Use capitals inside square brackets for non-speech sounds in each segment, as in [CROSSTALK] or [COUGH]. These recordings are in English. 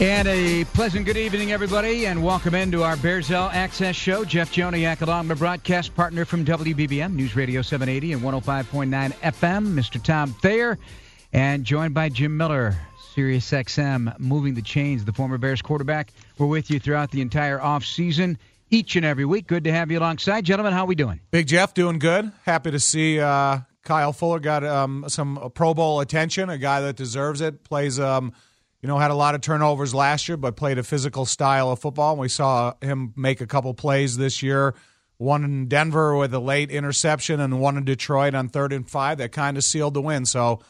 And a pleasant good evening, everybody, and welcome into our Bears All Access Show. Jeff Joniak, along my broadcast partner from WBBM News Radio 780 and 105.9 FM, Mr. Tom Thayer, and joined by Jim Miller, Sirius XM, moving the chains, the former Bears quarterback. We're with you throughout the entire off season, each and every week. Good to have you alongside, gentlemen. How are we doing? Big Jeff, doing good. Happy to see uh, Kyle Fuller got um, some Pro Bowl attention. A guy that deserves it. Plays. Um, you know, had a lot of turnovers last year, but played a physical style of football. And we saw him make a couple plays this year. One in Denver with a late interception, and one in Detroit on third and five that kind of sealed the win. So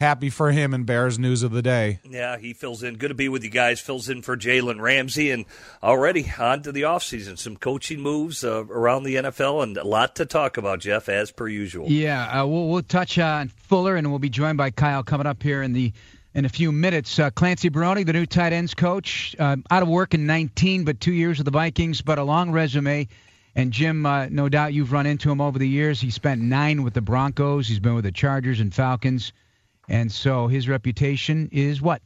happy for him and Bears news of the day. Yeah, he fills in. Good to be with you guys. Fills in for Jalen Ramsey, and already on to the offseason. Some coaching moves uh, around the NFL, and a lot to talk about, Jeff, as per usual. Yeah, uh, we'll, we'll touch on Fuller, and we'll be joined by Kyle coming up here in the in a few minutes. Uh, Clancy Barone, the new tight ends coach, uh, out of work in 19, but two years with the Vikings, but a long resume. And Jim, uh, no doubt you've run into him over the years. He spent nine with the Broncos. He's been with the Chargers and Falcons, and so his reputation is what?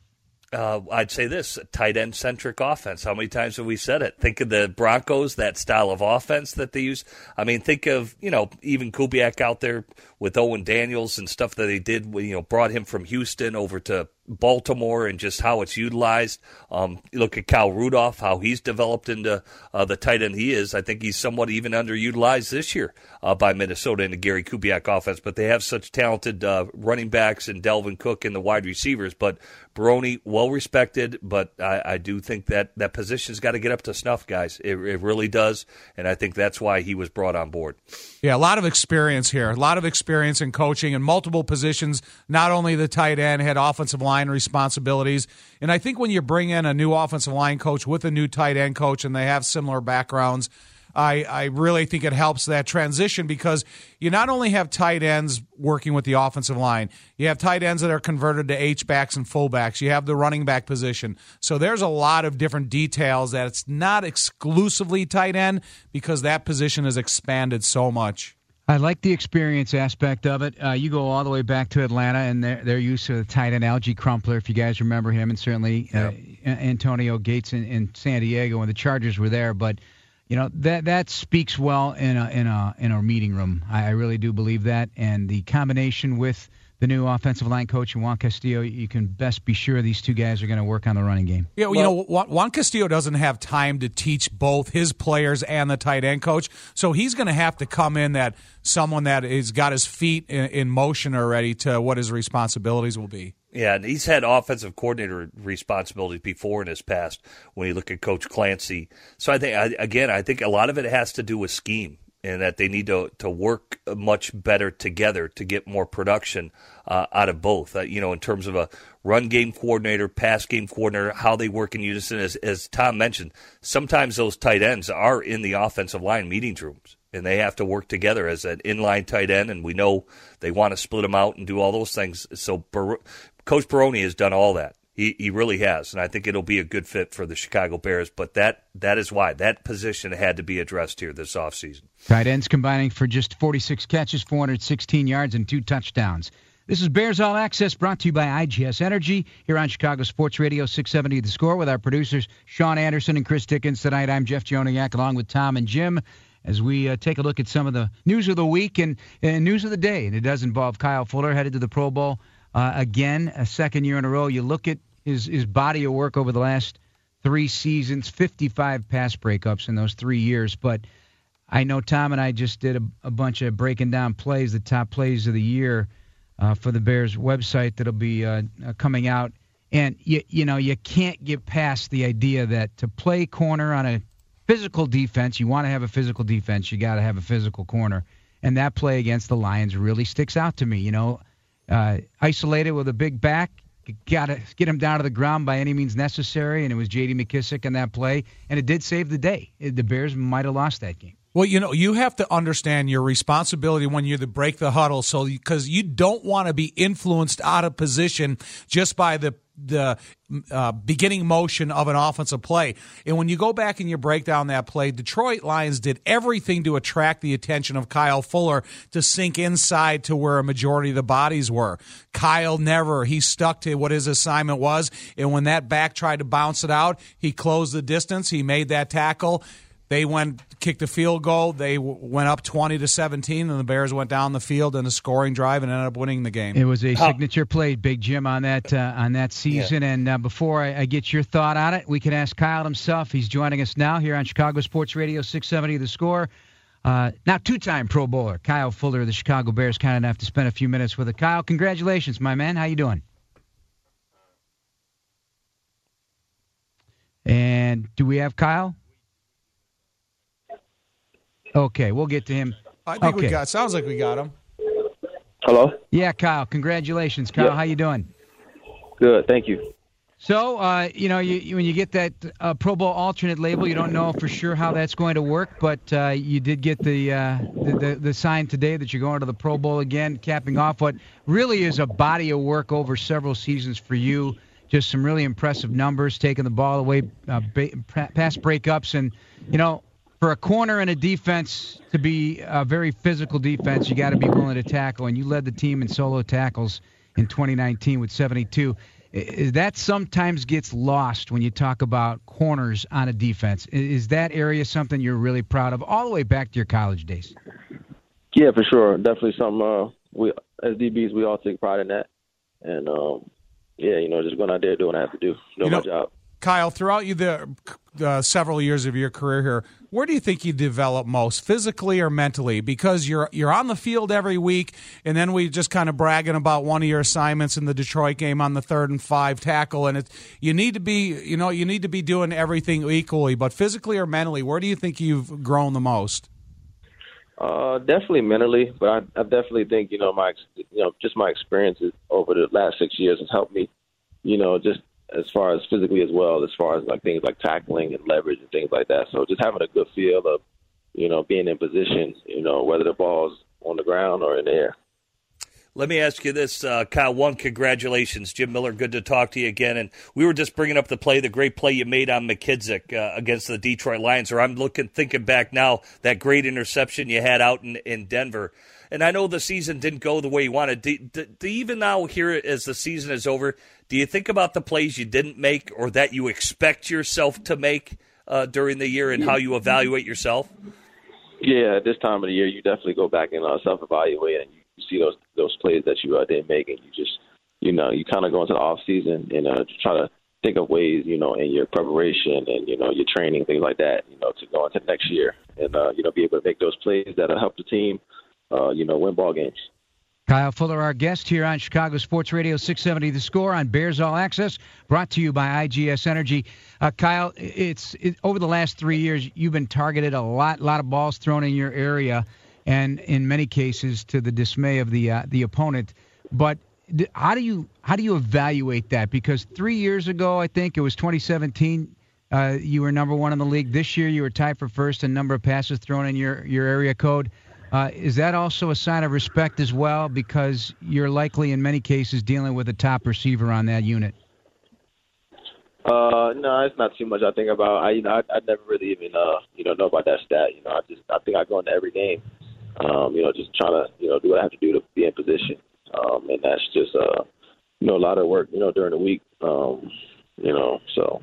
Uh, I'd say this tight end centric offense. How many times have we said it? Think of the Broncos, that style of offense that they use. I mean, think of, you know, even Kubiak out there with Owen Daniels and stuff that they did, you know, brought him from Houston over to Baltimore and just how it's utilized. Um, look at Kyle Rudolph, how he's developed into uh, the tight end he is. I think he's somewhat even underutilized this year uh, by Minnesota in the Gary Kubiak offense. But they have such talented uh, running backs and Dalvin Cook and the wide receivers. But Barone, well respected, but I, I, do think that that position's got to get up to snuff, guys. It, it really does, and I think that's why he was brought on board. Yeah, a lot of experience here, a lot of experience in coaching and multiple positions. Not only the tight end had offensive line line responsibilities. And I think when you bring in a new offensive line coach with a new tight end coach and they have similar backgrounds, I, I really think it helps that transition because you not only have tight ends working with the offensive line, you have tight ends that are converted to H backs and fullbacks. You have the running back position. So there's a lot of different details that it's not exclusively tight end because that position has expanded so much. I like the experience aspect of it. Uh, you go all the way back to Atlanta and their, their use of the tight end Alge Crumpler, if you guys remember him, and certainly uh, Antonio Gates in, in San Diego when the Chargers were there. But you know that that speaks well in a in a in a meeting room. I, I really do believe that, and the combination with the new offensive line coach and Juan Castillo, you can best be sure these two guys are going to work on the running game. Yeah, well, you know, Juan Castillo doesn't have time to teach both his players and the tight end coach, so he's going to have to come in that someone that has got his feet in, in motion already to what his responsibilities will be. Yeah, and he's had offensive coordinator responsibilities before in his past when you look at Coach Clancy. So I think, again, I think a lot of it has to do with scheme and that they need to to work much better together to get more production uh, out of both. Uh, you know, in terms of a run game coordinator, pass game coordinator, how they work in unison. As, as Tom mentioned, sometimes those tight ends are in the offensive line meeting rooms, and they have to work together as an inline tight end. And we know they want to split them out and do all those things. So Bar- Coach Barone has done all that. He he really has, and I think it'll be a good fit for the Chicago Bears. But that that is why that position had to be addressed here this offseason. Tight ends combining for just 46 catches, 416 yards, and two touchdowns. This is Bears All Access brought to you by IGS Energy here on Chicago Sports Radio 670 The Score with our producers Sean Anderson and Chris Dickens. Tonight I'm Jeff Joniak along with Tom and Jim as we uh, take a look at some of the news of the week and, and, news of the day. And it does involve Kyle Fuller headed to the Pro Bowl uh, again, a second year in a row. You look at his, his body of work over the last three seasons, 55 pass breakups in those three years. But I know Tom and I just did a, a bunch of breaking down plays, the top plays of the year uh, for the Bears website that'll be uh, uh, coming out. And you, you know you can't get past the idea that to play corner on a physical defense, you want to have a physical defense, you got to have a physical corner. And that play against the Lions really sticks out to me. You know, uh, isolated with a big back, got to get him down to the ground by any means necessary, and it was J.D. McKissic in that play, and it did save the day. The Bears might have lost that game. Well, you know, you have to understand your responsibility when you're the break the huddle. So, because you don't want to be influenced out of position just by the the uh, beginning motion of an offensive play. And when you go back and you break down that play, Detroit Lions did everything to attract the attention of Kyle Fuller to sink inside to where a majority of the bodies were. Kyle never. He stuck to what his assignment was. And when that back tried to bounce it out, he closed the distance. He made that tackle. They went kicked a field goal. They w- went up twenty to seventeen, and the Bears went down the field in a scoring drive and ended up winning the game. It was a signature play, Big Jim, on that uh, on that season. Yeah. And uh, before I, I, get your thought on it, we can ask Kyle himself. He's joining us now here on Chicago Sports Radio, six seventy The Score. Uh, now, two-time Pro Bowler Kyle Fuller of the Chicago Bears, kind enough to spend a few minutes with us. Kyle, congratulations, my man. How you doing? And do we have Kyle? Okay, we'll get to him. I think okay. we got. Sounds like we got him. Hello. Yeah, Kyle. Congratulations, Kyle. How you doing? Good, thank you. So, uh, you know, you, you, when you get that uh, Pro Bowl alternate label, you don't know for sure how that's going to work, but uh, you did get the, uh, the, the the sign today that you're going to the Pro Bowl again, capping off what really is a body of work over several seasons for you. Just some really impressive numbers, taking the ball away, uh, ba- pass breakups, and you know, for a corner and a defense to be a very physical defense, you got to be willing to tackle. And you led the team in solo tackles in 2019 with 72. That sometimes gets lost when you talk about corners on a defense. Is that area something you're really proud of, all the way back to your college days? Yeah, for sure. Definitely something uh, we as DBs we all take pride in that, and um, yeah, you know, just going out there doing what I have to do, doing you know, my job. Kyle, throughout you the uh, several years of your career here, where do you think you develop most, physically or mentally? Because you're you're on the field every week, and then we just kind of bragging about one of your assignments in the Detroit game on the third and five tackle, and it you need to be you know you need to be doing everything equally, but physically or mentally, where do you think you've grown the most? Uh, definitely mentally, but I, I definitely think you know my you know just my experiences over the last six years has helped me, you know, just as far as physically as well, as far as like things like tackling and leverage and things like that. So just having a good feel of, you know, being in position, you know, whether the ball's on the ground or in the air. Let me ask you this, uh, Kyle. One, congratulations, Jim Miller. Good to talk to you again. And we were just bringing up the play, the great play you made on McKissic uh, against the Detroit Lions. Or I'm looking, thinking back now, that great interception you had out in, in Denver. And I know the season didn't go the way you wanted. Do, do, do even now, here as the season is over, do you think about the plays you didn't make or that you expect yourself to make uh, during the year and how you evaluate yourself? Yeah, at this time of the year, you definitely go back and uh, self-evaluate, and you see those those plays that you uh, didn't make, and you just, you know, you kind of go into the off season and uh, try to think of ways, you know, in your preparation and you know your training, things like that, you know, to go into next year and uh, you know be able to make those plays that'll help the team, uh, you know, win ball games. Kyle Fuller, our guest here on Chicago Sports Radio 670 The Score on Bears All Access, brought to you by IGS Energy. Uh, Kyle, it's it, over the last three years, you've been targeted a lot, a lot of balls thrown in your area, and in many cases to the dismay of the uh, the opponent. But how do you how do you evaluate that? Because three years ago, I think it was 2017. Uh, you were number one in the league. This year, you were tied for first in number of passes thrown in your, your area code. Uh, is that also a sign of respect as well? Because you're likely, in many cases, dealing with a top receiver on that unit. Uh, no, it's not too much I think about. I, you know, I, I never really even, uh, you know, know about that stat. You know, I just, I think I go into every game, um, you know, just trying to, you know, do what I have to do to be in position. Um, and that's just, uh, you know, a lot of work, you know, during the week. Um, you know, so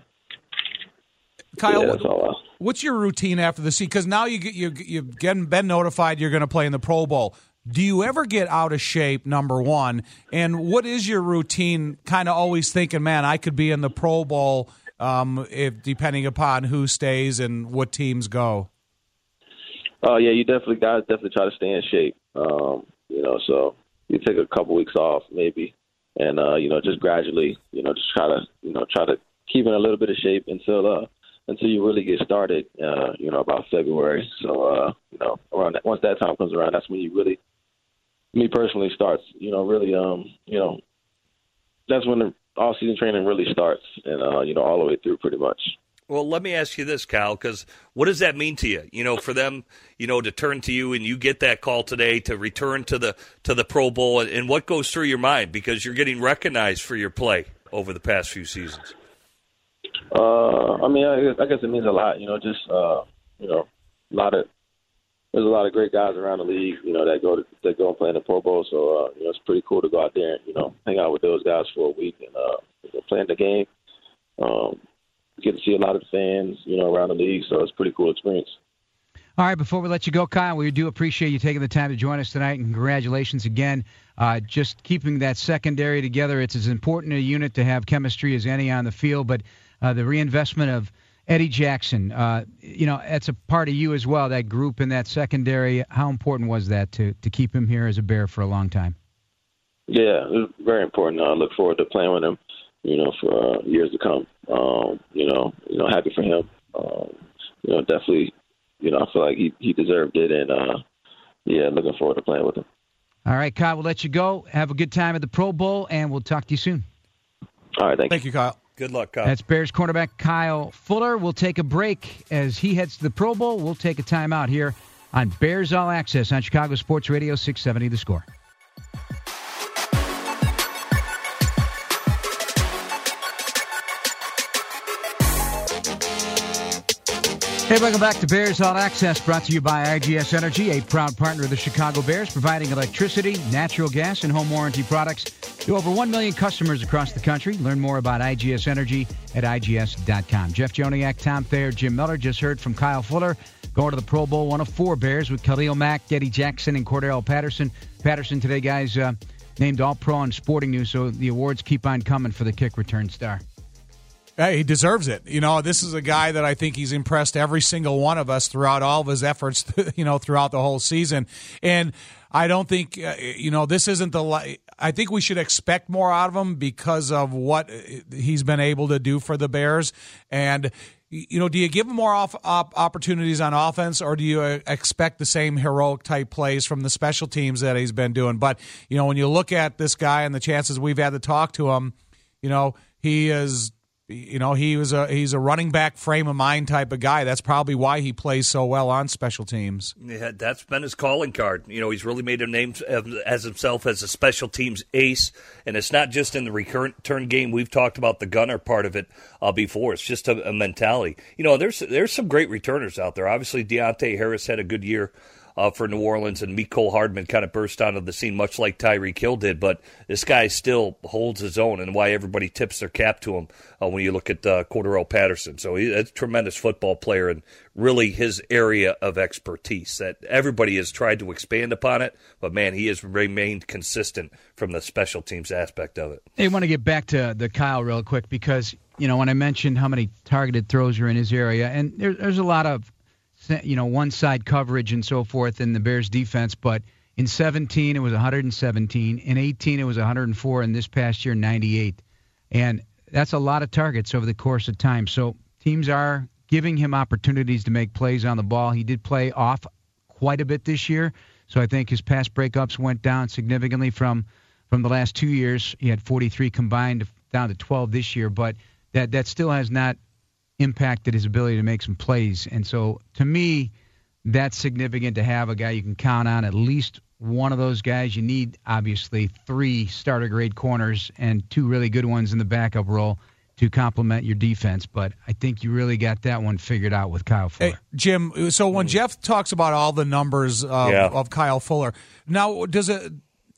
Kyle, yeah, what's your routine after the season? Because now you get you you've getting been notified you're going to play in the Pro Bowl. Do you ever get out of shape? Number one, and what is your routine? Kind of always thinking, man, I could be in the Pro Bowl, um, if depending upon who stays and what teams go. Oh yeah, you definitely guys definitely try to stay in shape. Um, you know, so you take a couple weeks off maybe, and uh, you know, just gradually, you know, just try to you know try to keep in a little bit of shape until uh until you really get started, uh, you know, about February. So, uh, you know, around that, once that time comes around, that's when you really, me personally, starts, you know, really, um, you know, that's when the all season training really starts, and uh, you know all the way through pretty much. Well, let me ask you this, Kyle, because what does that mean to you? You know, for them, you know, to turn to you and you get that call today to return to the to the Pro Bowl, and, and what goes through your mind because you're getting recognized for your play over the past few seasons. Uh, I mean, I guess, I guess it means a lot. You know, just uh, you know, a lot of there's a lot of great guys around the league. You know, that go to, that go and play in the Pro Bowl. So uh, you know, it's pretty cool to go out there and you know hang out with those guys for a week and uh, you know, playing the game. Um, get to see a lot of fans, you know, around the league. So it's a pretty cool experience. All right, before we let you go, Kyle, we do appreciate you taking the time to join us tonight, and congratulations again. Uh, just keeping that secondary together, it's as important a unit to have chemistry as any on the field, but uh, the reinvestment of Eddie Jackson, uh, you know, that's a part of you as well, that group in that secondary. How important was that to, to keep him here as a Bear for a long time? Yeah, it was very important. I look forward to playing with him, you know, for uh, years to come. Um, you know, you know, happy for him. Um, you know, definitely, you know, I feel like he, he deserved it, and uh, yeah, looking forward to playing with him. All right, Kyle, we'll let you go. Have a good time at the Pro Bowl, and we'll talk to you soon. All right, thank, Thank you, Kyle. Good luck, Kyle. That's Bears cornerback Kyle Fuller. We'll take a break as he heads to the Pro Bowl. We'll take a timeout here on Bears All Access on Chicago Sports Radio 670 The Score. Hey, welcome back to Bears All Access, brought to you by IGS Energy, a proud partner of the Chicago Bears, providing electricity, natural gas, and home warranty products to over 1 million customers across the country. Learn more about IGS Energy at IGS.com. Jeff Joniak, Tom Thayer, Jim Miller just heard from Kyle Fuller going to the Pro Bowl, one of four Bears with Khalil Mack, Eddie Jackson, and Cordarrelle Patterson. Patterson today, guys, uh, named All Pro on Sporting News, so the awards keep on coming for the kick return star. Hey, he deserves it. You know, this is a guy that I think he's impressed every single one of us throughout all of his efforts, [LAUGHS] you know, throughout the whole season. And I don't think, uh, you know, this isn't the. I think we should expect more out of him because of what he's been able to do for the Bears. And, you know, do you give him more off, op- opportunities on offense or do you uh, expect the same heroic type plays from the special teams that he's been doing? But, you know, when you look at this guy and the chances we've had to talk to him, you know, he is you know he was a he's a running back frame of mind type of guy. That's probably why he plays so well on special teams. Yeah, that's been his calling card. You know, he's really made a name as himself as a special teams ace, and it's not just in the recurrent turn game. We've talked about the gunner part of it uh, before. It's just a, a mentality. You know, there's there's some great returners out there. Obviously, Deonte Harris had a good year uh, for New Orleans, and Mecole Hardman kind of burst onto the scene, much like Tyreek Hill did. But this guy still holds his own, and why everybody tips their cap to him uh, when you look at uh, Cordarrelle Patterson. So he's a tremendous football player, and really his area of expertise. That everybody has tried to expand upon it, but man, he has remained consistent from the special teams aspect of it. Hey, I want to get back to the Kyle real quick because you know when I mentioned how many targeted throws are in his area, and there, there's a lot of you know, one side coverage and so forth in the Bears defense, but in 17 it was 117, in 18 it was 104, and this past year 98, and that's a lot of targets over the course of time. So teams are giving him opportunities to make plays on the ball. He did play off quite a bit this year, so I think his pass breakups went down significantly from from the last two years. He had 43 combined down to 12 this year, but that that still has not impacted his ability to make some plays. And so to me, that's significant to have a guy you can count on, at least one of those guys. You need, obviously, three starter grade corners and two really good ones in the backup role to complement your defense. But I think you really got that one figured out with Kyle Fuller. Hey, Jim, so when Jeff talks about all the numbers of, Yeah. of Kyle Fuller, now does it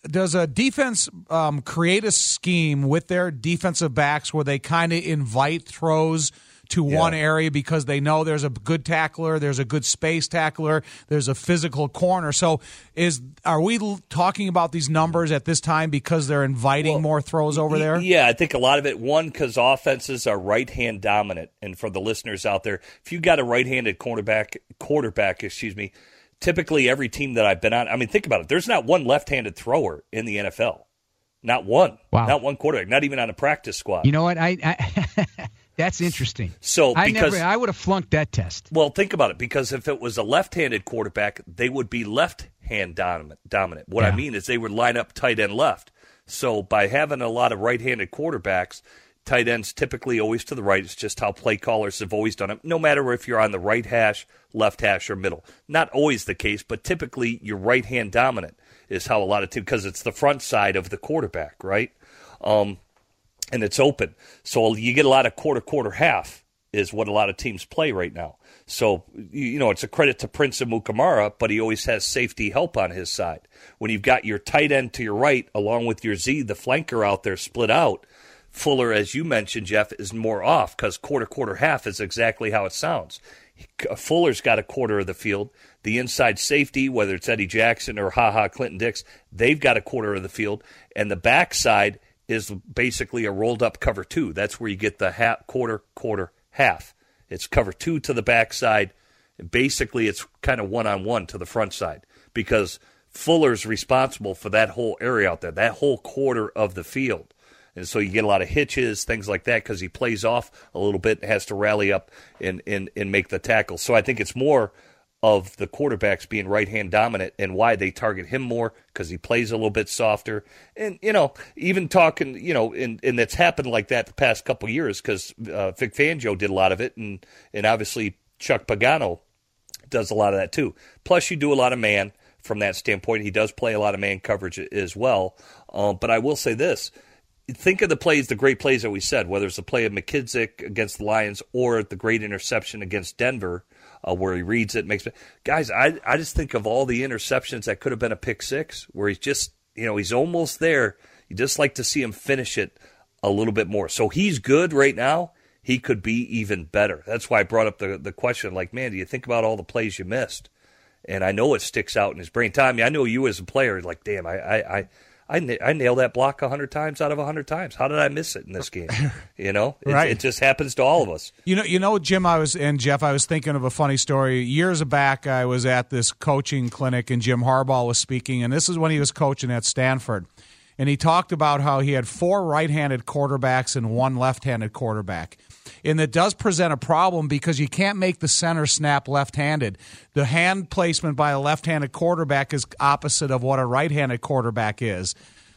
does a defense um, create a scheme with their defensive backs where they kind of invite throws to one area because they know there's a good tackler, there's a good space tackler, there's a physical corner. So is are we talking about these numbers at this time because they're inviting Well, more throws over there? Yeah, I think a lot of it, one, because offenses are right hand dominant. And for the listeners out there, if you got a right handed quarterback, quarterback, excuse me, typically every team that I've been on, I mean, think about it. There's not one left handed thrower in the NFL. Not one. Wow. Not one quarterback. Not even on a practice squad. You know what? I, I [LAUGHS] that's interesting. So, I because- never, I would have flunked that test. Well, think about it because if it was a left-handed quarterback, they would be left-hand dominant. Dominant. What Yeah. I mean is they would line up tight end left. So by having a lot of right-handed quarterbacks, tight ends typically always to the right. It's just how play callers have always done it. No matter if you're on the right hash, left hash, or middle. Not always the case, but typically you're right hand dominant is how a lot of teams because it's the front side of the quarterback, right? Um, and it's open, so you get a lot of quarter, quarter, half is what a lot of teams play right now. So, you know, it's a credit to Prince Amukamara, but he always has safety help on his side. When you've got your tight end to your right, along with your Z, the flanker out there split out, Fuller, as you mentioned, Jeff, is more off because quarter, quarter, half is exactly how it sounds. Uh, Fuller's got a quarter of the field. The inside safety, whether it's Eddie Jackson or Ha Ha Clinton Dix, they've got a quarter of the field. And the backside is basically a rolled up cover two. That's where you get the half, quarter, quarter, half. It's cover two to the backside. Basically, it's kind of one on one to the front side because Fuller's responsible for that whole area out there, that whole quarter of the field. And so you get a lot of hitches, things like that, because he plays off a little bit, has to rally up and, and, and make the tackle. So I think it's more of the quarterbacks being right hand dominant and why they target him more because he plays a little bit softer. And, you know, even talking, you know, and, and that's happened like that the past couple years because uh, Vic Fangio did a lot of it. And, and obviously Chuck Pagano does a lot of that too. Plus, you do a lot of man from that standpoint. He does play a lot of man coverage as well. Um, but I will say this think of the plays, the great plays that we said, whether it's the play of McKissic against the Lions or the great interception against Denver uh, where he reads it, makes guys. I I just think of all the interceptions that could have been a pick six, where he's just you know he's almost there. You just like to see him finish it a little bit more. So he's good right now. He could be even better. That's why I brought up the the question. Like, man, do you think about all the plays you missed? And I know it sticks out in his brain. Tommy, I know you as a player. Like, damn, I I, I I, I nail that block a hundred times out of a hundred times. How did I miss it in this game? You know, [LAUGHS] it, right. it just happens to all of us. You know, you know, Jim. I was and Jeff. I was thinking of a funny story. Years back, I was at this coaching clinic, and Jim Harbaugh was speaking, and this is when he was coaching at Stanford, and he talked about how he had four right-handed quarterbacks and one left-handed quarterback and that does present a problem because you can't make the center snap left-handed. The hand placement by a left-handed quarterback is opposite of what a right-handed quarterback is.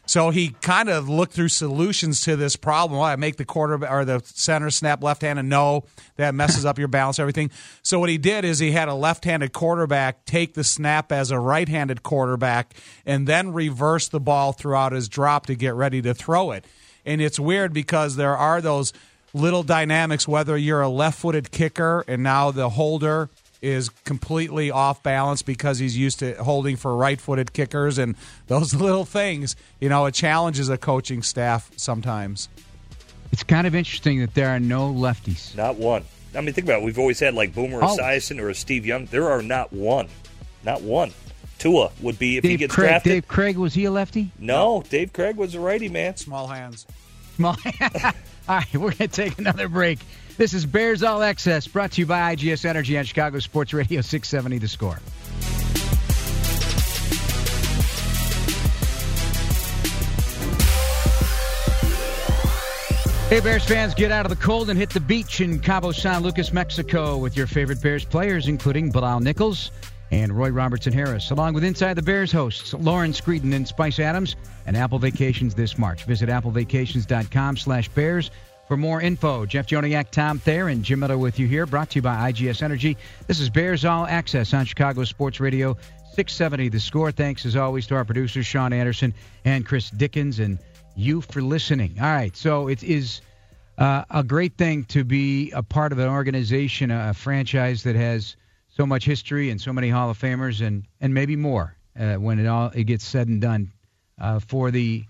So he kind of looked through solutions to this problem. Well, I make the quarterback or the center snap left-handed. No, that messes up your balance, everything. So what he did is he had a left-handed quarterback take the snap as a right-handed quarterback, and then reverse the ball throughout his drop to get ready to throw it. And it's weird because there are those little dynamics, whether you're a left footed kicker and now the holder is completely off balance because he's used to holding for right footed kickers and those [LAUGHS] little things, you know, it challenges a coaching staff sometimes. It's kind of interesting that there are no lefties. Not one. I mean, think about it. We've always had like Boomer oh. Esiason or a Steve Young. There are not one. Not one. Tua would be if Dave he gets Krieg, drafted. Dave Krieg was he a lefty? No, Dave Krieg was a righty man. Small hands. Small. [LAUGHS] All right, we're going to take another break. This is Bears All Access, brought to you by IGS Energy on Chicago Sports Radio 670 The Score. Hey, Bears fans, get out of the cold and hit the beach in Cabo San Lucas, Mexico with your favorite Bears players, including Bilal Nichols and Roy Robertson Harris, along with Inside the Bears hosts Lauren Screeden and Spice Adams, and Apple Vacations this March. Visit applevacations.com slash bears for more info. Jeff Joniak, Tom Thayer, and Jim Miller with you here, brought to you by IGS Energy. This is Bears All Access on Chicago Sports Radio 670 The Score. Thanks, as always, to our producers, Sean Anderson and Chris Dickens, and you for listening. All right, so it is uh, a great thing to be a part of an organization, a franchise that has – so much history and so many Hall of Famers and and maybe more uh, when it all it gets said and done. Uh, for the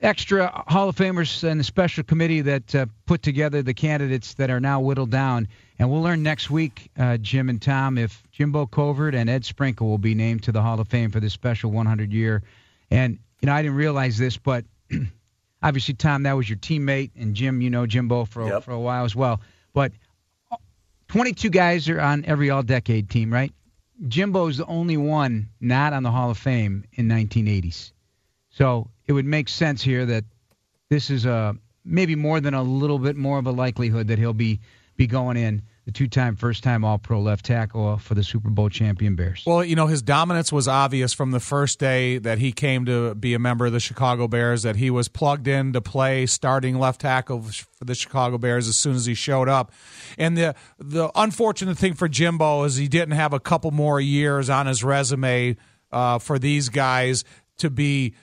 extra Hall of Famers and the special committee that uh, put together the candidates that are now whittled down, and we'll learn next week, uh, Jim and Tom, if Jimbo Covert and Ed Sprinkle will be named to the Hall of Fame for this special 100 year. And you know, I didn't realize this, but [CLEARS THROAT] obviously, Tom, that was your teammate, and Jim, you know Jimbo for yep. for a while as well. But 22 guys are on every all decade team, right? Jimbo's the only one not on the Hall of Fame in 1980s. So it would make sense here that this is a maybe more than a little bit more of a likelihood that he'll be be going in. The two-time first-time All-Pro left tackle for the Super Bowl champion Bears. Well, you know, his dominance was obvious from the first day that he came to be a member of the Chicago Bears that he was plugged in to play starting left tackle for the Chicago Bears as soon as he showed up. And the the unfortunate thing for Jimbo is he didn't have a couple more years on his resume uh, for these guys to be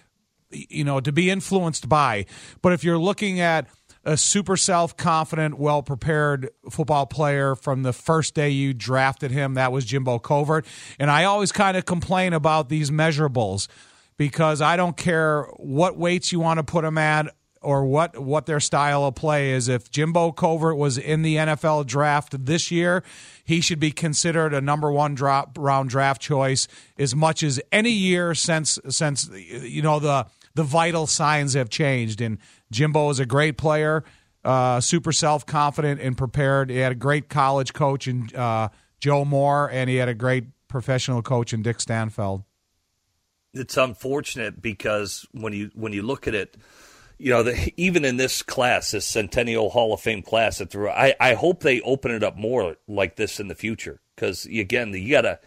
you know to be influenced by. But if you're looking at a super self confident, well prepared football player from the first day you drafted him. That was Jimbo Covert. And I always kind of complain about these measurables because I don't care what weights you want to put them at or what what their style of play is. If Jimbo Covert was in the NFL draft this year, he should be considered a number one drop round draft choice as much as any year since since you know the the vital signs have changed. And Jimbo is a great player, uh, super self confident and prepared. He had a great college coach in uh, Joe Moore, and he had a great professional coach in Dick Stanfel. It's unfortunate because when you when you look at it, you know, the, even in this class, this Centennial Hall of Fame class, that I I hope they open it up more like this in the future because again, you gotta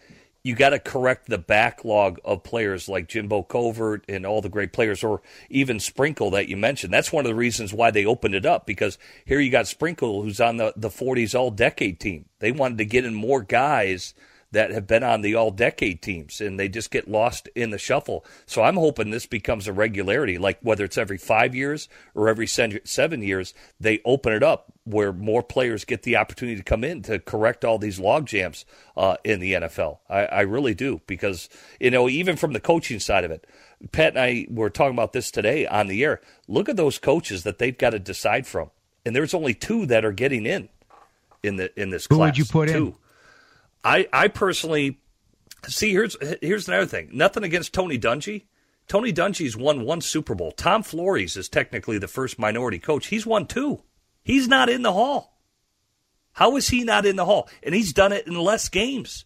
you got to correct the backlog of players like Jimbo Covert and all the great players, or even Sprinkle that you mentioned. That's one of the reasons why they opened it up because here you got Sprinkle, who's on the, the 40s all decade team. They wanted to get in more guys that have been on the all decade teams and they just get lost in the shuffle. So I'm hoping this becomes a regularity, like whether it's every five years or every seven years, they open it up where more players get the opportunity to come in to correct all these log jams uh, in the NFL. I, I really do because, you know, even from the coaching side of it, Pat and I were talking about this today on the air. Look at those coaches that they've got to decide from. And there's only two that are getting in in the in this Who class. would you put two. in? I I personally see here's here's another thing. Nothing against Tony Dungy. Tony Dungy's won one Super Bowl. Tom Flores is technically the first minority coach. He's won two. He's not in the hall. How is he not in the hall? And he's done it in less games.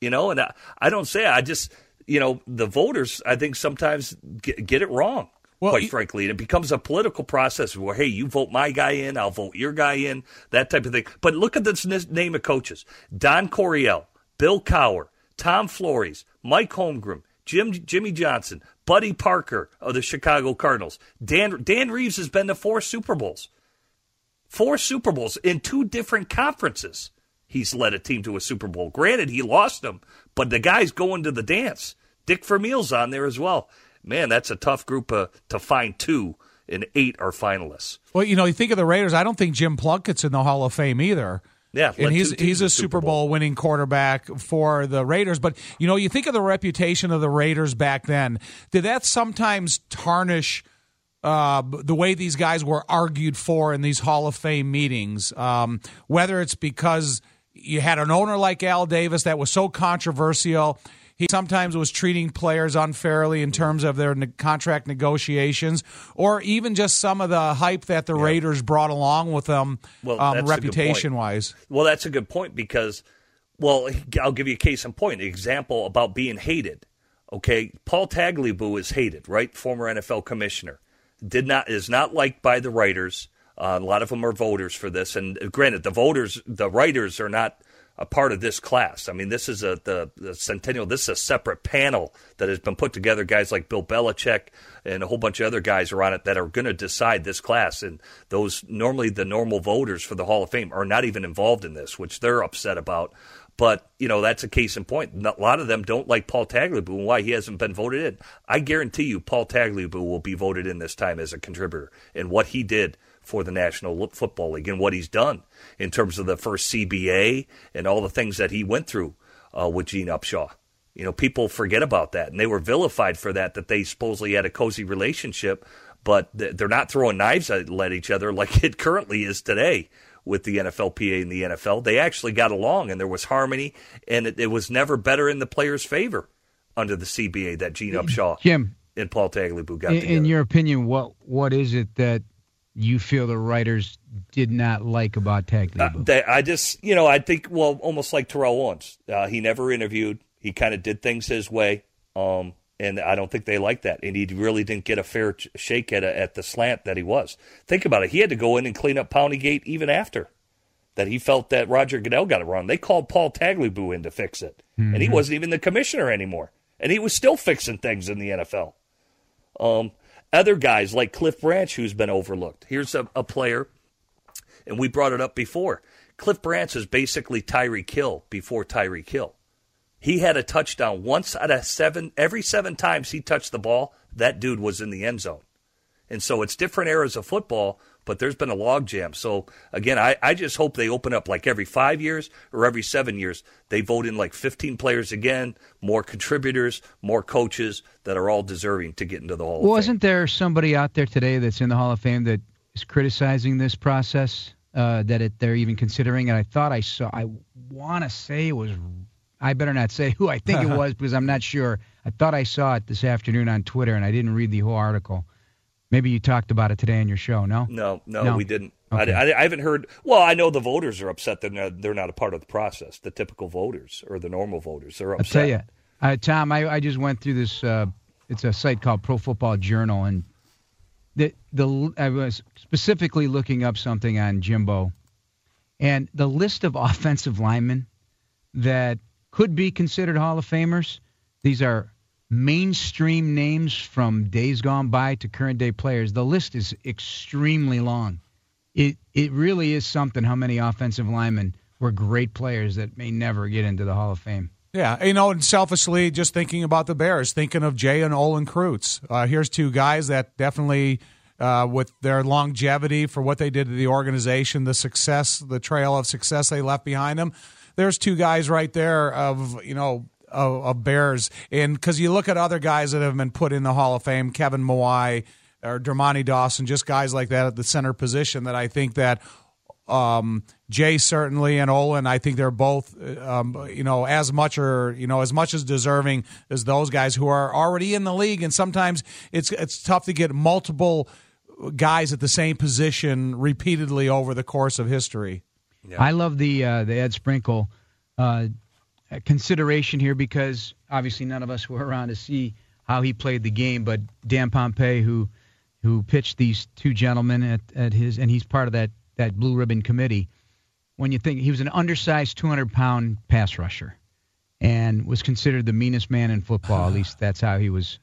You know, and I, I don't say I just you know the voters I think sometimes get, get it wrong. Well, quite frankly, and it becomes a political process where, hey, you vote my guy in, I'll vote your guy in, that type of thing. But look at this name of coaches: Don Coryell, Bill Cowher, Tom Flores, Mike Holmgren, Jim Jimmy Johnson, Buddy Parker of the Chicago Cardinals. Dan Dan Reeves has been to four Super Bowls, four Super Bowls in two different conferences. He's led a team to a Super Bowl. Granted, he lost them, but the guy's going to the dance. Dick Vermeil's on there as well man, that's a tough group uh, to find two, and eight are finalists. Well, you know, you think of the Raiders. I don't think Jim Plunkett's in the Hall of Fame either. Yeah, and he's he's a Super Bowl, Bowl winning quarterback for the Raiders. But you know, you think of the reputation of the Raiders back then. Did that sometimes tarnish uh, the way these guys were argued for in these Hall of Fame meetings? Um, whether it's because you had an owner like Al Davis that was so controversial he sometimes was treating players unfairly in terms of their ne- contract negotiations, or even just some of the hype that the yeah. Raiders brought along with them, well, um, reputation wise. Well, that's a good point because, well, [LAUGHS] I'll give you a case in point, an example about being hated. Okay, Paul Tagliabue is hated, right? Former NFL commissioner, did not is not liked by the writers. Uh, a lot of them are voters for this, and granted, the voters, the writers are not a part of this class. I mean, this is a the, the, Centennial. This is a separate panel that has been put together. Guys like Bill Belichick and a whole bunch of other guys are on it that are going to decide this class. And those normally the normal voters for the Hall of Fame are not even involved in this, which they're upset about. But you know that's a case in point. A lot of them don't like Paul Tagliabue and why he hasn't been voted in. I guarantee you, Paul Tagliabue will be voted in this time as a contributor and what he did for the National Football League and what he's done in terms of the first CBA and all the things that he went through uh, with Gene Upshaw. You know, people forget about that, and they were vilified for that. That they supposedly had a cozy relationship, but they're not throwing knives at each other like [LAUGHS] it currently is today with the NFLPA and the NFL. They actually got along, and there was harmony, and it, it was never better in the players' favor under the CBA that Gene Upshaw Jim, and Paul Tagliabue got in, together. In your opinion, what what is it that you feel the writers did not like about Tagliabue? Uh, I just, you know, I think, well, almost like Terrell Owens. Uh, he never interviewed. He kind of did things his way. Um, and I don't think they liked that. And he really didn't get a fair shake at, a, at the slant that he was. Think about it. He had to go in and clean up Gate even after. that he felt that Roger Goodell got it wrong. They called Paul Tagliabue in to fix it, mm-hmm. and he wasn't even the commissioner anymore, and he was still fixing things in the NFL. Um, other guys like Cliff Branch, who's been overlooked. Here's a, a player, and we brought it up before. Cliff Branch is basically Tyreek Hill before Tyreek Hill. He had a touchdown once out of seven. Every seven times he touched the ball, that dude was in the end zone. And so it's different eras of football, but there's been a logjam. So again, I, I just hope they open up like every five years or every seven years. They vote in like 15 players again, more contributors, more coaches that are all deserving to get into the Hall Wasn't there somebody out there today that's in the Hall of Fame that is criticizing this process? Uh, that it, they're even considering, and I thought I saw. I want to say it was. I better not say who I think it [LAUGHS] was because I'm not sure. I thought I saw it this afternoon on Twitter, and I didn't read the whole article. Maybe you talked about it today on your show. No, no, no, no? we didn't. Okay. I, I, I, haven't heard. Well, I know the voters are upset that they're, they're not a part of the process. The typical voters or the normal voters are upset. I'll tell you, uh, Tom. I, I just went through this. Uh, it's a site called Pro Football Journal, and the the I was specifically looking up something on Jimbo, and the list of [LAUGHS] offensive linemen that could be considered Hall of Famers. These are mainstream names from days gone by to current day players, the list is extremely long. It it really is something how many offensive linemen were great players that may never get into the Hall of Fame. Yeah, you know, and selfishly, just thinking about the Bears, thinking of Jay and Olin Kreutz. Uh, here's two guys that definitely, uh, with their longevity for what they did to the organization, the success, the trail of success they left behind them. There's two guys right there of you know of, of Bears. And because you look at other guys that have been put in the Hall of Fame, Kevin Mawae or Dermontti Dawson, just guys like that at the center position that I think that um, Jay certainly and Olin, I think they're both, um, you know, as much or you know as much as deserving as those guys who are already in the league. And sometimes it's it's tough to get multiple guys at the same position repeatedly over the course of history. Yeah. I love the uh, the Ed Sprinkle uh, consideration here because obviously none of us were around to see how he played the game, but Dan Pompei, who who pitched these two gentlemen at, at his, and he's part of that that blue ribbon committee. When you think he was an undersized 200 pound pass rusher, and was considered the meanest man in football. At least that's how he was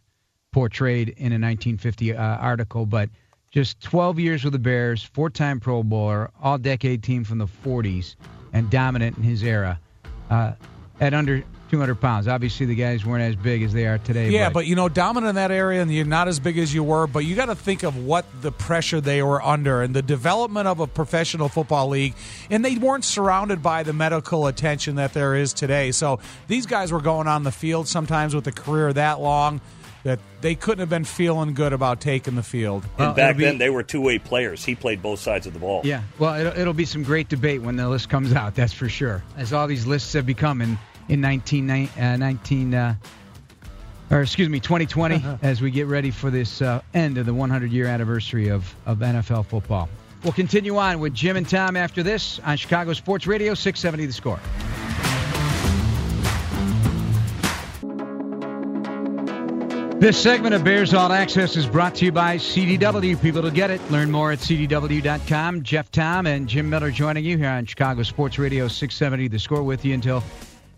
portrayed in a 1950 uh, article. But just 12 years with the Bears, four-time Pro Bowler, all-decade team from the 40s, and dominant in his era. Uh, at under 200 pounds. Obviously, the guys weren't as big as they are today. Yeah, but, but you know, dominant in that area, and you're not as big as you were. But you got to think of what the pressure they were under and the development of a professional football league, and they weren't surrounded by the medical attention that there is today. So these guys were going on the field sometimes with a career that long that they couldn't have been feeling good about taking the field. And well, back be, then, they were two way players. He played both sides of the ball. Yeah, well, it'll, it'll, be some great debate when the list comes out. That's for sure. As all these lists have become in in 19, uh, 19 uh, or excuse me, 2020, [LAUGHS] uh-huh. as we get ready for this uh, end of the 100 year anniversary of, of NFL football. We'll continue on with Jim and Tom after this on Chicago Sports Radio 670 The Score. This segment of Bears All Access is brought to you by CDW. People to get it. Learn more at CDW.com. Jeff Tom and Jim Miller joining you here on Chicago Sports Radio 670. The score with you until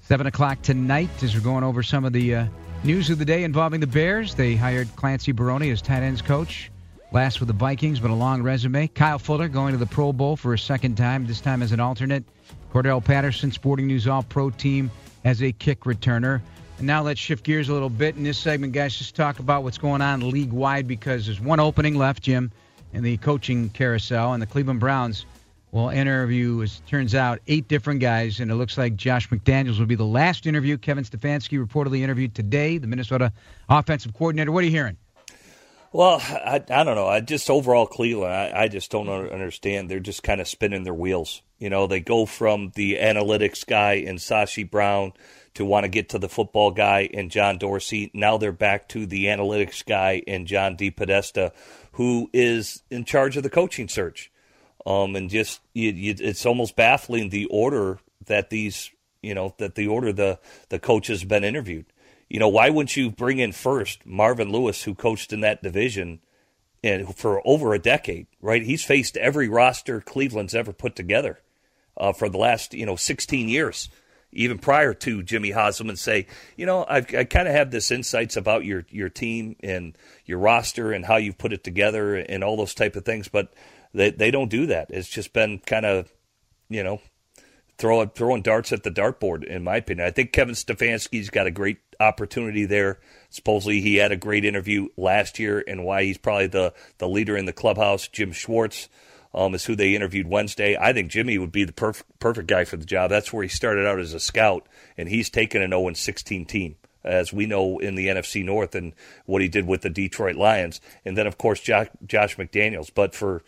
7 o'clock tonight as we're going over some of the uh, news of the day involving the Bears. They hired Clancy Barone as tight ends coach. Last with the Vikings, but a long resume. Kyle Fuller going to the Pro Bowl for a second time, this time as an alternate. Cordarrelle Patterson, Sporting News All Pro team, as a kick returner. And now let's shift gears a little bit in this segment, guys. Just talk about what's going on league wide because there's one opening left, Jim, in the coaching carousel, and the Cleveland Browns will interview, as turns out, eight different guys, and it looks like Josh McDaniels will be the last interview. Kevin Stefanski reportedly interviewed today, the Minnesota offensive coordinator. What are you hearing? Well, I, I don't know. I just overall Cleveland, I, I just don't understand. They're just kind of spinning their wheels. You know, they go from the analytics guy in Sashi Brown to want to get to the football guy and John Dorsey. Now they're back to the analytics guy and John DePodesta, who is in charge of the coaching search. Um, and just you, you, it's almost baffling the order that these you know that the order the the coach has been interviewed. You know, why wouldn't you bring in first Marvin Lewis, who coached in that division and for over a decade, right? He's faced every roster Cleveland's ever put together. uh, for the last you know 16 years, even prior to Jimmy Haslam, and say, you know, I've, I kind of have this insights about your your team and your roster and how you've put it together and all those type of things, but they they don't do that. It's just been kind of, you know, throwing throwing darts at the dartboard. In my opinion, I think Kevin Stefanski's got a great opportunity there. Supposedly, he had a great interview last year, and why he's probably the the leader in the clubhouse. Jim Schwartz um, is who they interviewed Wednesday. I think Jimmy would be the perf- perfect guy for the job. That's where he started out as a scout, and he's taken an 0 16 team. As we know in the NFC North and what he did with the Detroit Lions, and then of course Josh, Josh McDaniels. But for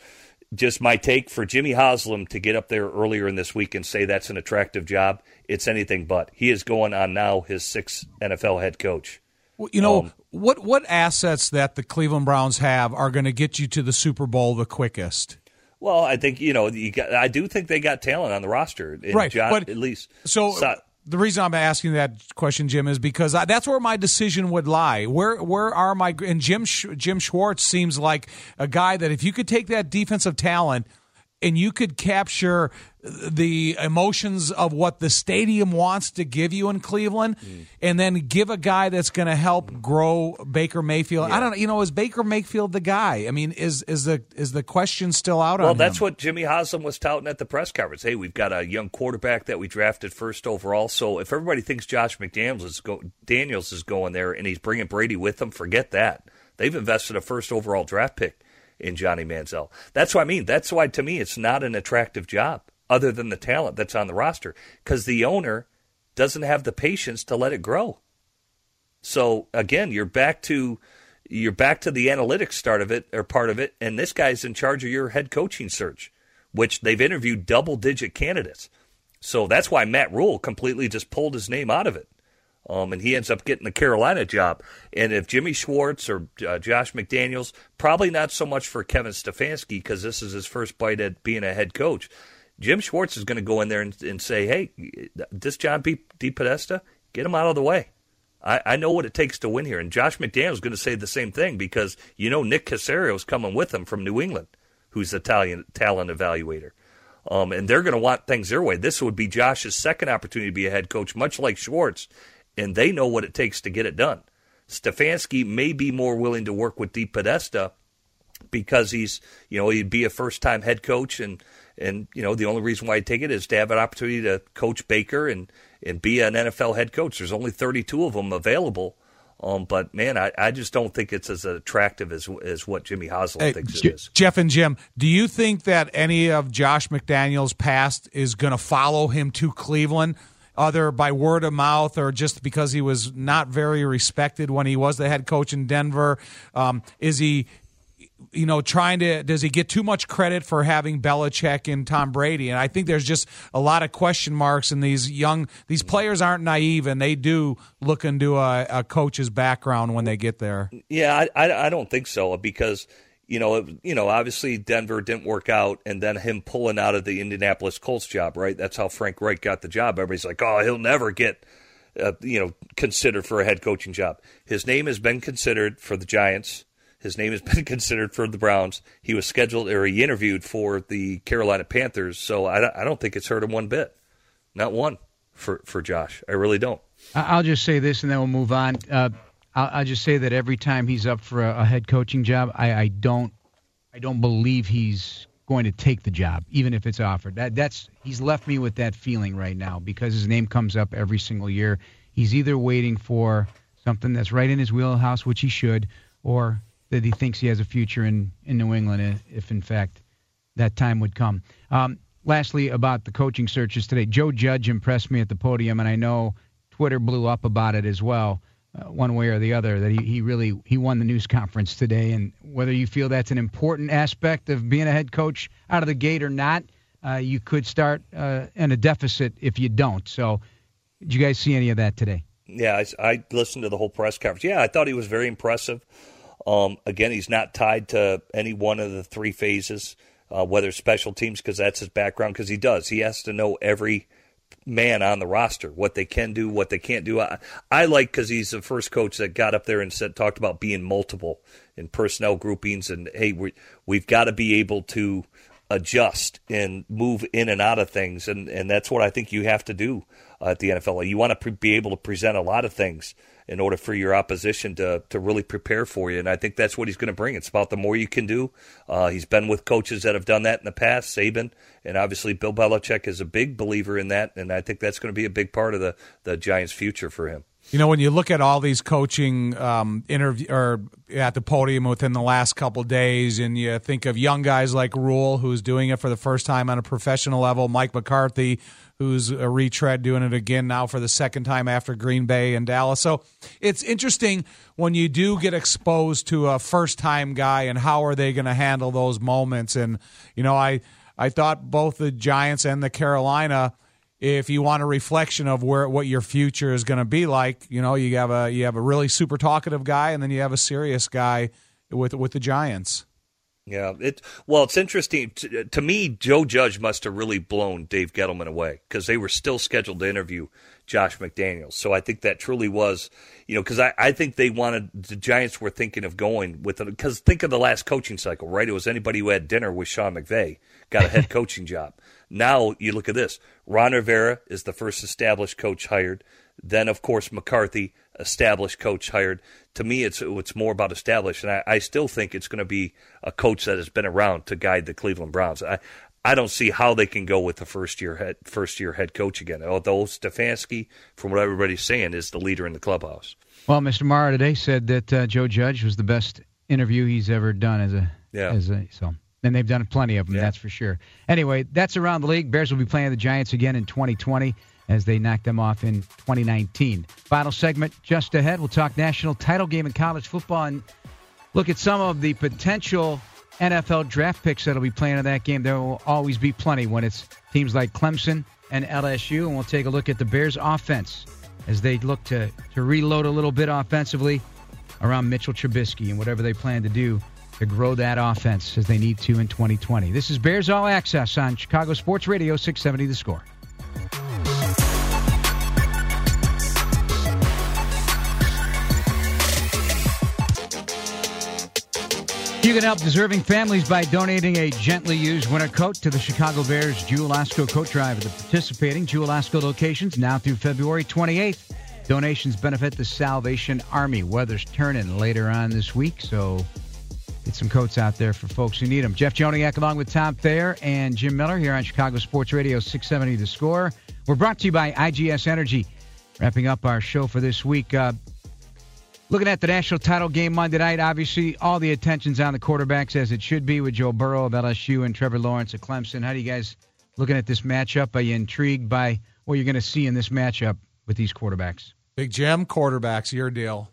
just my take for Jimmy Haslam to get up there earlier in this week and say that's an attractive job, it's anything but. He is going on now his sixth NFL head coach. Well, you know um, what? What assets that the Cleveland Browns have are going to get you to the Super Bowl the quickest? Well, I think you know you got. I do think they got talent on the roster, right? John, but, at least so. so the reason I'm asking that question, Jim, is because I, that's where my decision would lie. Where where are my and Jim Jim Schwartz seems like a guy that if you could take that defensive talent and you could capture the emotions of what the stadium wants to give you in Cleveland, mm. and then give a guy that's going to help grow Baker Mayfield. Yeah. I don't know. You know, is Baker Mayfield the guy? I mean, is is the is the question still out well, on? Well, that's what Jimmy Haslam was touting at the press conference. Hey, we've got a young quarterback that we drafted first overall. So if everybody thinks Josh McDaniels is go, Daniels is going there and he's bringing Brady with him, forget that. They've invested a first overall draft pick in Johnny Manziel. That's what I mean. That's why to me it's not an attractive job other than the talent that's on the roster because the owner doesn't have the patience to let it grow. So again, you're back to you're back to the analytics start of it or part of it, and this guy's in charge of your head coaching search, which they've interviewed double digit candidates. So that's why Matt Rhule completely just pulled his name out of it. Um, and he ends up getting the Carolina job. And if Jimmy Schwartz or uh, Josh McDaniels, probably not so much for Kevin Stefanski because this is his first bite at being a head coach. Jim Schwartz is going to go in there and, and say, "Hey, this John P. DePodesta, get him out of the way. I, I know what it takes to win here." And Josh McDaniels is going to say the same thing because you know Nick Caserio is coming with him from New England, who's the Italian talent evaluator. Um, and they're going to want things their way. This would be Josh's second opportunity to be a head coach, much like Schwartz and they know what it takes to get it done. Stefanski may be more willing to work with DePodesta because he's, you know, he'd be a first time head coach and and you know the only reason why I take it is to have an opportunity to coach Baker and and be an NFL head coach. There's only 32 of them available. Um, but man, I, I just don't think it's as attractive as as what Jimmy Haslam hey, thinks it is. Jeff and Jim, do you think that any of Josh McDaniels' past is going to follow him to Cleveland? Either by word of mouth or just because he was not very respected when he was the head coach in Denver? Um, is he you know, trying to does he get too much credit for having Belichick and Tom Brady? And I think there's just a lot of question marks, and these young these players aren't naive, and they do look into a, a coach's background when they get there. Yeah, I, I, I don't think so because you know, you know, obviously Denver didn't work out, and then him pulling out of the Indianapolis Colts job, right? That's how Frank Reich got the job. Everybody's like, oh, he'll never get, uh, you know, considered for a head coaching job. His name has been considered for the Giants. His name has [LAUGHS] been considered for the Browns. He was scheduled or he interviewed for the Carolina Panthers. So I, I don't think it's hurt him one bit, not one for for Josh. I really don't. I'll just say this, and then we'll move on. Uh, I'll, I'll, just say that every time he's up for a, a head coaching job, I, I, don't, I don't believe he's going to take the job, even if it's offered. That that's he's left me with that feeling right now because his name comes up every single year. He's either waiting for something that's right in his wheelhouse, which he should, or that he thinks he has a future in in New England, if, in fact that time would come. Um, lastly, about the coaching searches today, Joe Judge impressed me at the podium, and I know Twitter blew up about it as well uh, one way or the other that he, he really he won the news conference today. And whether you feel that's an important aspect of being a head coach out of the gate or not uh, you could start uh, in a deficit if you don't. So did you guys see any of that today? Yeah I, I listened to the whole press conference. Yeah I thought he was very impressive. Um, again he's not tied to any one of the three phases uh, whether special teams because that's his background because he does. He has to know every man on the roster, what they can do, what they can't do. I, I like because he's the first coach that got up there and said talked about being multiple in personnel groupings and hey, we we've got to be able to adjust and move in and out of things, and and that's what I think you have to do uh, at the NFL. You want to pre- be able to present a lot of things in order for your opposition to to really prepare for you, and I think that's what he's going to bring. It's about the more you can do. Uh, he's been with coaches that have done that in the past, Saban, and obviously Bill Belichick is a big believer in that, and I think that's going to be a big part of the the Giants' future for him. You know, when you look at all these coaching um, interview or at the podium within the last couple days, and you think of young guys like Rhule, who's doing it for the first time on a professional level, Mike McCarthy, who's a retread doing it again now for the second time after Green Bay and Dallas. So it's interesting when you do get exposed to a first time guy and how are they going to handle those moments. And you know, I I thought both the Giants and the Carolina if you want a reflection of where what your future is going to be like, you know, you have a you have a really super talkative guy, and then you have a serious guy with with the Giants. Yeah, it well, it's interesting to, to me. Joe Judge must have really blown Dave Gettleman away because they were still scheduled to interview Josh McDaniels. So I think that truly was, you know, because I, I think they wanted the Giants were thinking of going with it because think of the last coaching cycle, right? It was anybody who had dinner with Sean McVay got a head [LAUGHS] coaching job. Now you look at this. Ron Rivera is the first established coach hired. Then, of course, McCarthy, established coach hired. To me, it's it's more about established, and I, I still think it's going to be a coach that has been around to guide the Cleveland Browns. I I don't see how they can go with the first year head first year head coach again. Although Stefanski, from what everybody's saying, is the leader in the clubhouse. Well, Mr. Mara today said that uh, Joe Judge was the best interview he's ever done as a yeah. as a so and they've done plenty of them, Yeah. that's for sure. Anyway, that's around the league. Bears will be playing the Giants again in 2020 as they knocked them off in 2019. Final segment just ahead. We'll talk national title game in college football and look at some of the potential NFL draft picks that'll be playing in that game. There will always be plenty when it's teams like Clemson and LSU. And we'll take a look at the Bears offense as they look to, to reload a little bit offensively around Mitchell Trubisky and whatever they plan to do to grow that offense as they need to in 2020. This is Bears All Access on Chicago Sports Radio 670 The Score. You can help deserving families by donating a gently used winter coat to the Chicago Bears Jewel Osco Coat Drive at the participating Jewel Osco locations now through February 28th. Donations benefit the Salvation Army. Weather's turning later on this week, so get some coats out there for folks who need them. Jeff Joniak along with Tom Thayer and Jim Miller here on Chicago Sports Radio 670 The Score. We're brought to you by IGS Energy. Wrapping up our show for this week. Uh, Looking at the national title game Monday night, obviously all the attention's on the quarterbacks as it should be with Joe Burrow of LSU and Trevor Lawrence of Clemson. How do you guys looking at this matchup? Are you intrigued by what you're going to see in this matchup with these quarterbacks? Big Jim, quarterbacks, your deal.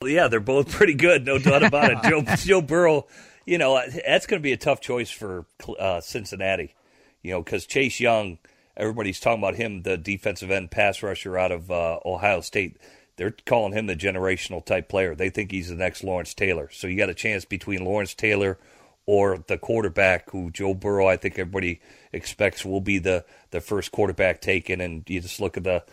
Well, yeah, they're both pretty good, no doubt about it. [LAUGHS] Joe Joe Burrow, you know, that's going to be a tough choice for uh, Cincinnati, you know, because Chase Young, everybody's talking about him, the defensive end pass rusher out of uh, Ohio State. They're calling him the generational type player. They think he's the next Lawrence Taylor. So you got a chance between Lawrence Taylor or the quarterback who Joe Burrow, I think everybody expects will be the, the first quarterback taken. And you just look at the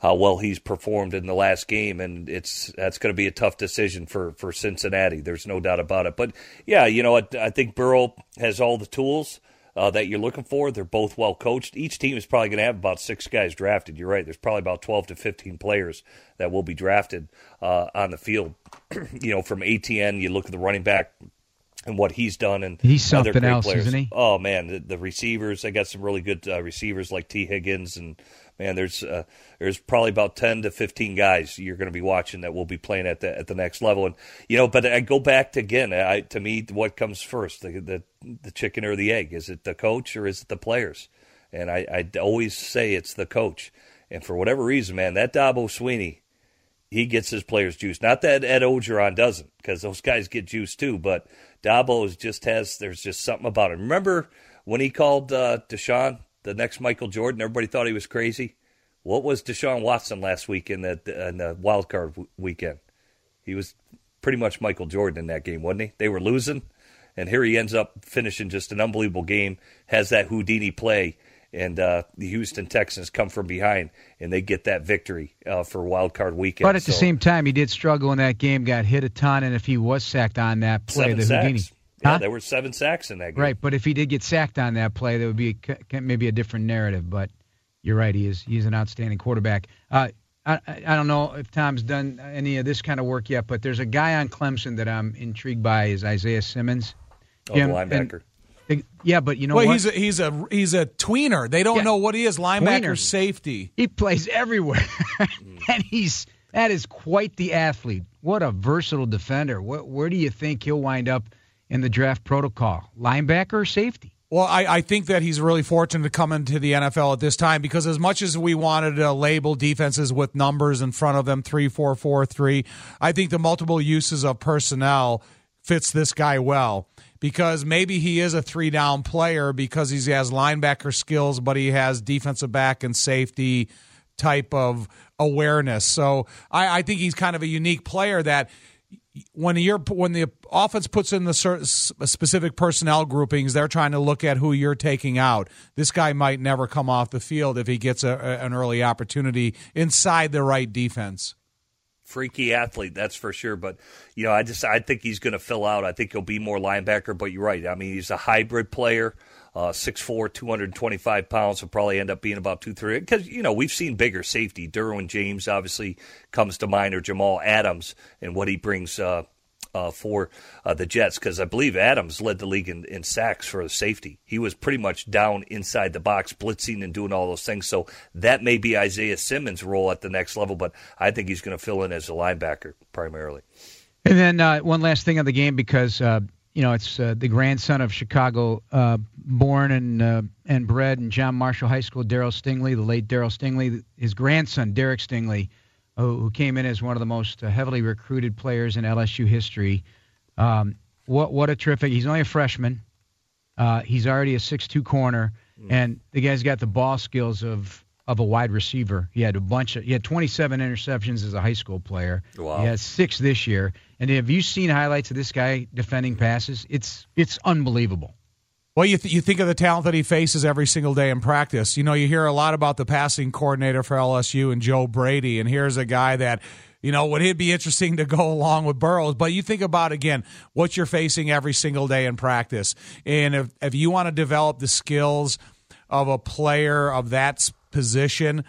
how well he's performed in the last game, and it's that's going to be a tough decision for for Cincinnati. There's no doubt about it. But yeah, you know, I, I think Burrow has all the tools uh, that you're looking for. They're both well coached. Each team is probably going to have about six guys drafted. You're right. There's probably about 12 to 15 players that will be drafted uh, on the field. [CLEARS THROAT] you know, from Etienne, you look at the running back and what he's done, and He's other something great else, players. isn't he? Oh man, the, the receivers. They got some really good uh, receivers like Tee Higgins, and man, there's uh, there's probably about 10 to 15 guys you're going to be watching that will be playing at the at the next level. And you know, but I go back to again. I, to me, what comes first, the, the the chicken or the egg? Is it the coach or is it the players? And I, I always say it's the coach. And for whatever reason, man, that Dabo Swinney, he gets his players juice. Not that Ed Orgeron doesn't, because those guys get juice too. But Dabo just has there's just something about him. Remember when he called uh, Deshaun the next Michael Jordan? Everybody thought he was crazy. What was Deshaun Watson last week in the in the wild card w- weekend? He was pretty much Michael Jordan in that game, wasn't he? They were losing, and here he ends up finishing just an unbelievable game. Has that Houdini play, and uh, the Houston Texans come from behind and they get that victory uh, for wild card weekend. But at the same time, he did struggle in that game, got hit a ton, and if he was sacked on that play, the sacks. Houdini. Yeah, Huh? there were seven sacks in that game. Right, but if he did get sacked on that play, there would be a, c- maybe a different narrative. But you're right; he is he's an outstanding quarterback. Uh, I, I I don't know if Tom's done any of this kind of work yet, but there's a guy on Clemson that I'm intrigued by is Isaiah Simmons. Oh, the linebacker. and- yeah, but you know well, what? he's a, he's a he's a tweener. They don't Yeah. know what he is. Linebacker, Tweener. safety. he plays everywhere, [LAUGHS] and he's that is quite the athlete. What a versatile defender. What, where do you think he'll wind up in the draft protocol? Linebacker or safety? Well, I, I think that he's really fortunate to come into the NFL at this time because as much as we wanted to label defenses with numbers in front of them, three, four, four, three, I think the multiple uses of personnel fits this guy well because maybe he is a three down player because he has linebacker skills, but he has defensive back and safety type of awareness. So I, I think he's kind of a unique player that when you're when the offense puts in the specific personnel groupings, they're trying to look at who you're taking out. This guy might never come off the field if he gets a- an early opportunity inside the right defense. freaky athlete, that's for sure. But you know, I just I think he's going to fill out. I think he'll be more linebacker. But you're right. I mean, he's a hybrid player. Uh, 6'4", 225 pounds will probably end up being about two three. Because you know we've seen bigger safety. Derwin James obviously comes to mind, or Jamal Adams, and what he brings uh, uh, for uh, the Jets. Because I believe Adams led the league in, in sacks for safety. He was pretty much down inside the box, blitzing and doing all those things. So that may be Isaiah Simmons' role at the next level. But I think he's going to fill in as a linebacker primarily. And then uh, one last thing on the game because uh, you know it's uh, the grandson of Chicago, uh, born and uh, and bred in John Marshall High School, Darryl Stingley, the late Darryl Stingley. His grandson, Derek Stingley, who, who came in as one of the most uh, heavily recruited players in LSU history. Um, what what a terrific! He's only a freshman. Uh, he's already a six-two corner, and the guy's got the ball skills of of a wide receiver. He had a bunch of he had 27 interceptions as a high school player. Wow. He has six this year. And have you seen highlights of this guy defending passes? It's it's unbelievable. Well, you, th- you think of the talent that he faces every single day in practice. You know, you hear a lot about the passing coordinator for LSU and Joe Brady, and here's a guy that, you know, would it be interesting to go along with Burrows? But you think about, again, what you're facing every single day in practice. And if, if you want to develop the skills of a player of that position,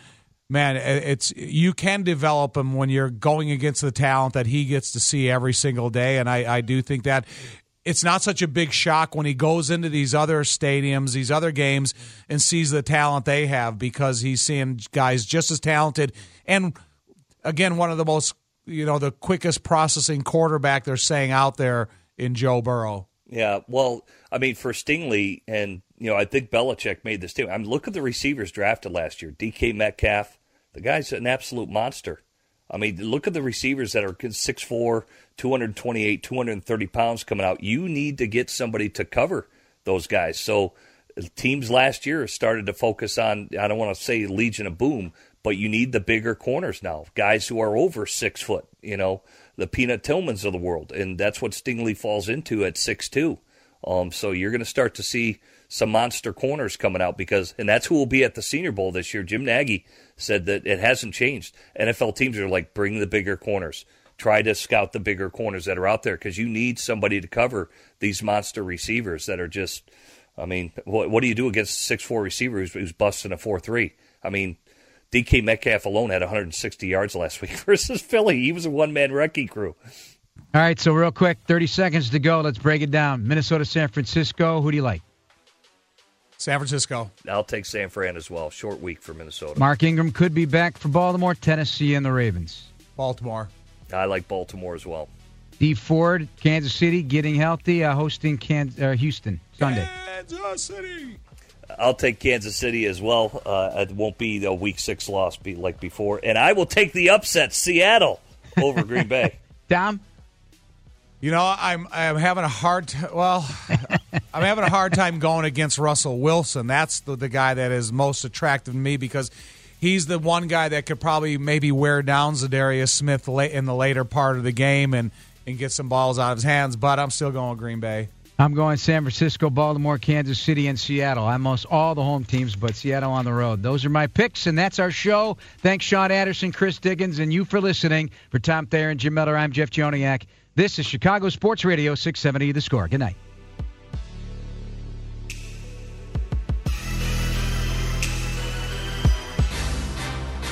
man, it's you can develop him when you're going against the talent that he gets to see every single day. And I, I do think that it's not such a big shock when he goes into these other stadiums, these other games, and sees the talent they have because he's seeing guys just as talented and again one of the most you know the quickest processing quarterback they're saying out there in Joe Burrow. Yeah, well, I mean, for Stingley, and you know, I think Belichick made this too. I mean, look at the receivers drafted last year. DK Metcalf, the guy's an absolute monster. I mean, look at the receivers that are 6'4", 228, 230 pounds coming out. You need to get somebody to cover those guys. So teams last year started to focus on, I don't want to say Legion of Boom, but you need the bigger corners now, guys who are over six foot, you know, the Peanut Tillmans of the world. And that's what Stingley falls into at six two. Um, so you're going to start to see some monster corners coming out because, and that's who will be at the Senior Bowl this year. Jim Nagy said that it hasn't changed. NFL teams are like, bring the bigger corners. Try to scout the bigger corners that are out there because you need somebody to cover these monster receivers that are just. I mean, what, what do you do against a six four receiver who's, who's busting a four three? I mean, DK Metcalf alone had 160 yards last week [LAUGHS] versus Philly. He was a one man wrecking crew. All right, so real quick, 30 seconds to go. Let's break it down. Minnesota, San Francisco. Who do you like? San Francisco. I'll take San Fran as well. Short week for Minnesota. Mark Ingram could be back for Baltimore, Tennessee, and the Ravens. Baltimore. I like Baltimore as well. D Ford, Kansas City, getting healthy, uh, hosting Can- uh, Houston Sunday. Kansas City. I'll take Kansas City as well. Uh, it won't be a week six loss be like before. And I will take the upset, Seattle over Green Bay. [LAUGHS] Dom, You know, I'm I'm having a hard t- well, [LAUGHS] I'm having a hard time going against Russell Wilson. That's the, the guy that is most attractive to me because he's the one guy that could probably maybe wear down Za'Darius Smith in the later part of the game and and get some balls out of his hands. But I'm still going Green Bay. I'm going San Francisco, Baltimore, Kansas City, and Seattle. I'm almost all the home teams, but Seattle on the road. Those are my picks, and that's our show. Thanks, Sean Anderson, Chris Diggins, and you for listening. For Tom Thayer and Jim Miller, I'm Jeff Joniak. This is Chicago Sports Radio 670 The Score. Good night.